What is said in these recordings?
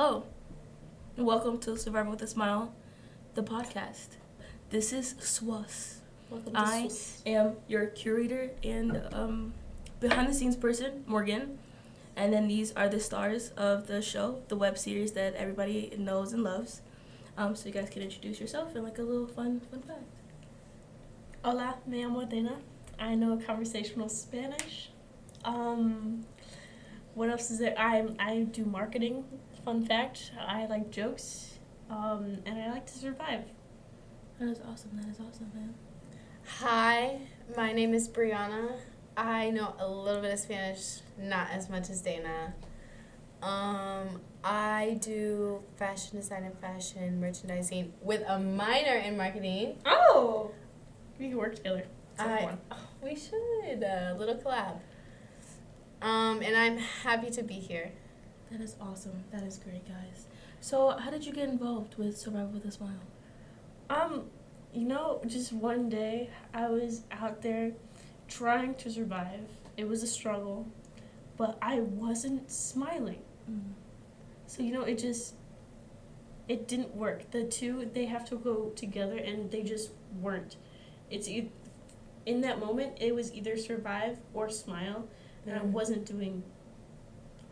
Hello, and welcome to Survival with a Smile, the podcast. This is SWUS. Welcome to I am your curator and um, behind the scenes person, Morgan. And then these are the stars of the show, the web series that everybody knows and loves. Um, so you guys can introduce yourself and like a little fun fun fact. Hola, me llamo Dana. I know conversational Spanish. Um, what else is there? I I do marketing. Fun fact: I like jokes, um, and I like to survive. That is awesome. That is awesome, man. Hi, my name is Brianna. I know a little bit of Spanish, not as much as Dana. Um, I do fashion design and fashion merchandising with a minor in marketing. Oh, we can work together. Some I, fun. oh, we should a little collab. Um, and I'm happy to be here. That is awesome. That is great, guys. So, how did you get involved with Survival with a Smile? Um, you know, just one day I was out there trying to survive. It was a struggle, but I wasn't smiling. Mm. So you know, it just it didn't work. The two they have to go together, and they just weren't. It's e- in that moment it was either survive or smile, and I Mm. wasn't doing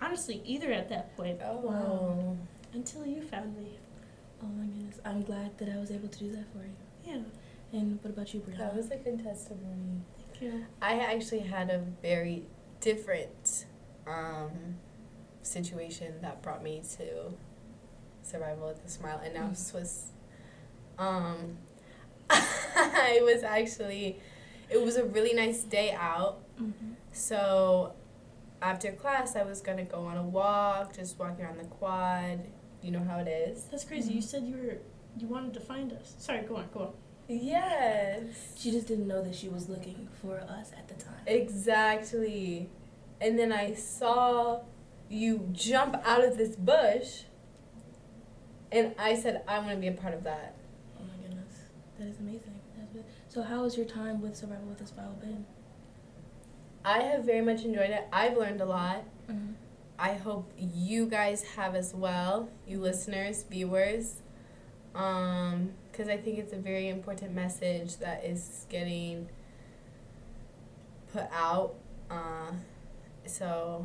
honestly either at that point Oh. Wow. until you found me. Oh my goodness. I'm glad that I was able to do that for you. Yeah, And what about you, Brianna? That was a good testimony. thank you. I actually had a very different um, situation that brought me to survival with a smile, and now Mm. Swiss. Um, I was actually, it was a really nice day out. mm-hmm. So, after class, I was gonna go on a walk, just walking around the quad. You know how it is. That's crazy. You Mhm. said you were you wanted to find us. Sorry, go on, go on. Yes. She just didn't know that she was looking for us at the time. Exactly. And then I saw you jump out of this bush. And I said, I want to be a part of that. Oh my goodness. That is amazing. That's. So, how has your time with Survival with a Smile been? I have very much enjoyed it. I've learned a lot. Mm-hmm. I hope you guys have as well, you listeners, viewers. Um, because I think it's a very important message that is getting put out. Uh, so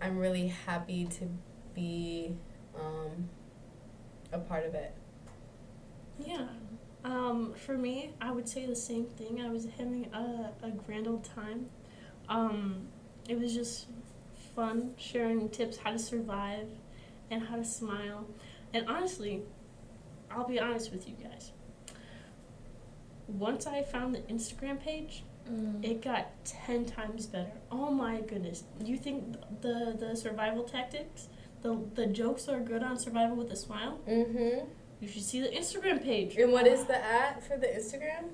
I'm really happy to be um, a part of it. Yeah. Um, for me, I would say the same thing. I was having a, a grand old time. Um, it was just fun sharing tips how to survive and how to smile. And honestly, I'll be honest with you guys. Once I found the Instagram page, Mm. it got 10 times better. Oh my goodness. You think the the survival tactics, the the jokes are good on survival with a smile? Mm-hmm. You should see the Instagram page. And what is the at for the Instagram?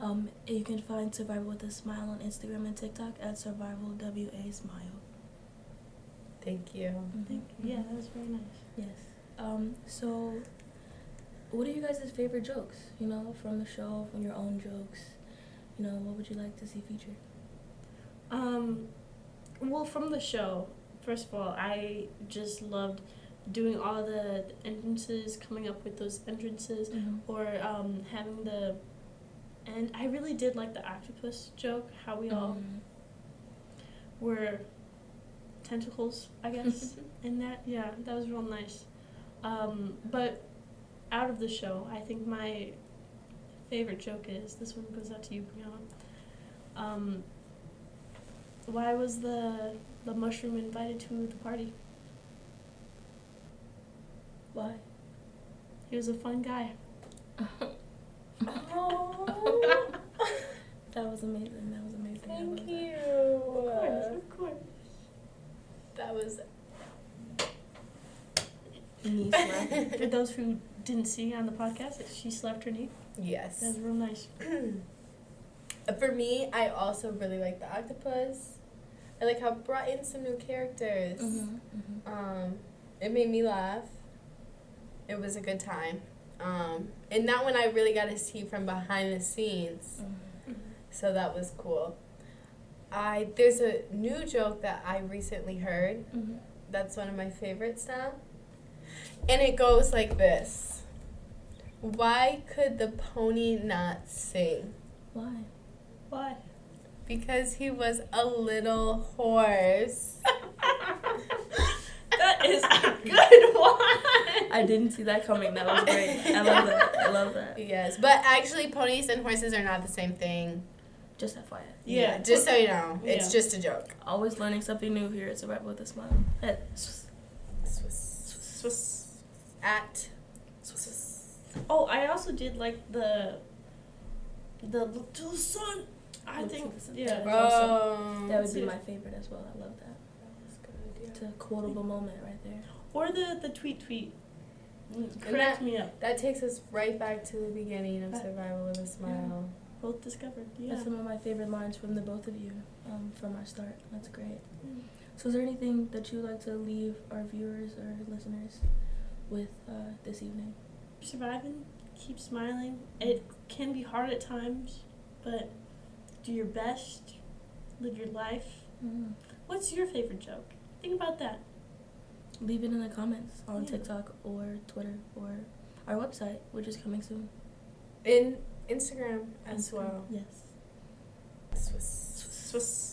Um, you can find Survival with a Smile on Instagram and TikTok at Survival WA Smile. Thank you. Thank you. Yeah, that was very nice. Yes. Um, so, what are you guys' favorite jokes? You know, from the show, from your own jokes. You know, what would you like to see featured? Um, well, from the show, first of all, I just loved doing all the entrances, coming up with those entrances, or um, having the. And I really did like the octopus joke, how we all Um, were tentacles, I guess, in that. Yeah, that was real nice. Um, but out of the show, I think my favorite joke is this one goes out to you, Brianna. Um, why was the the mushroom invited to the party? why? He was a fun guy. Oh, That was amazing. That was amazing. Thank that. you. Of course, of course. That was Knee slap. For those who didn't see on the podcast, she slapped her knee. yes. That was real nice. For me, I also really like the octopus. I like how it brought in some new characters. Mhm, mhm. Um, it made me laugh. It was a good time. Um, and that one I really got to see from behind the scenes. So that was cool. I there's a new joke that I recently heard Mhm. that's one of my favorites now. And it goes like this. Why could the pony not sing? Why? Why? Because he was a little horse. that is a good one. I didn't see that coming. That was great. I love that. I love that. Yes, but actually, ponies and horses are not the same thing. Just FYI. Yeah. just so you know, it's Yeah. just a joke. Always learning something new here at Survival with a Smile. Eh, Swiss. Swiss. At. Swiss. Oh, I also did like the the little sun. I Little think Sun. yeah. Oh. That would be my favorite as well. I love that. That's a good idea. It's a quotable moment right there. Or the the tweet tweet. And Correct that- me up. That takes us right back to the beginning of Survival with a Smile. Both discovered. Yeah. That's some of my favorite lines from the both of you um, from our start. That's great. Mm. So, is there anything that you'd like to leave our viewers or listeners with uh, this evening? Surviving. Keep smiling. It can be hard at times, but do your best. Live your life. Mm. What's your favorite joke? Think about that. Leave it in the comments on Yeah. TikTok or Twitter or our website, which is coming soon. In Instagram as Instagram. well. Yes. Swiss. Swiss.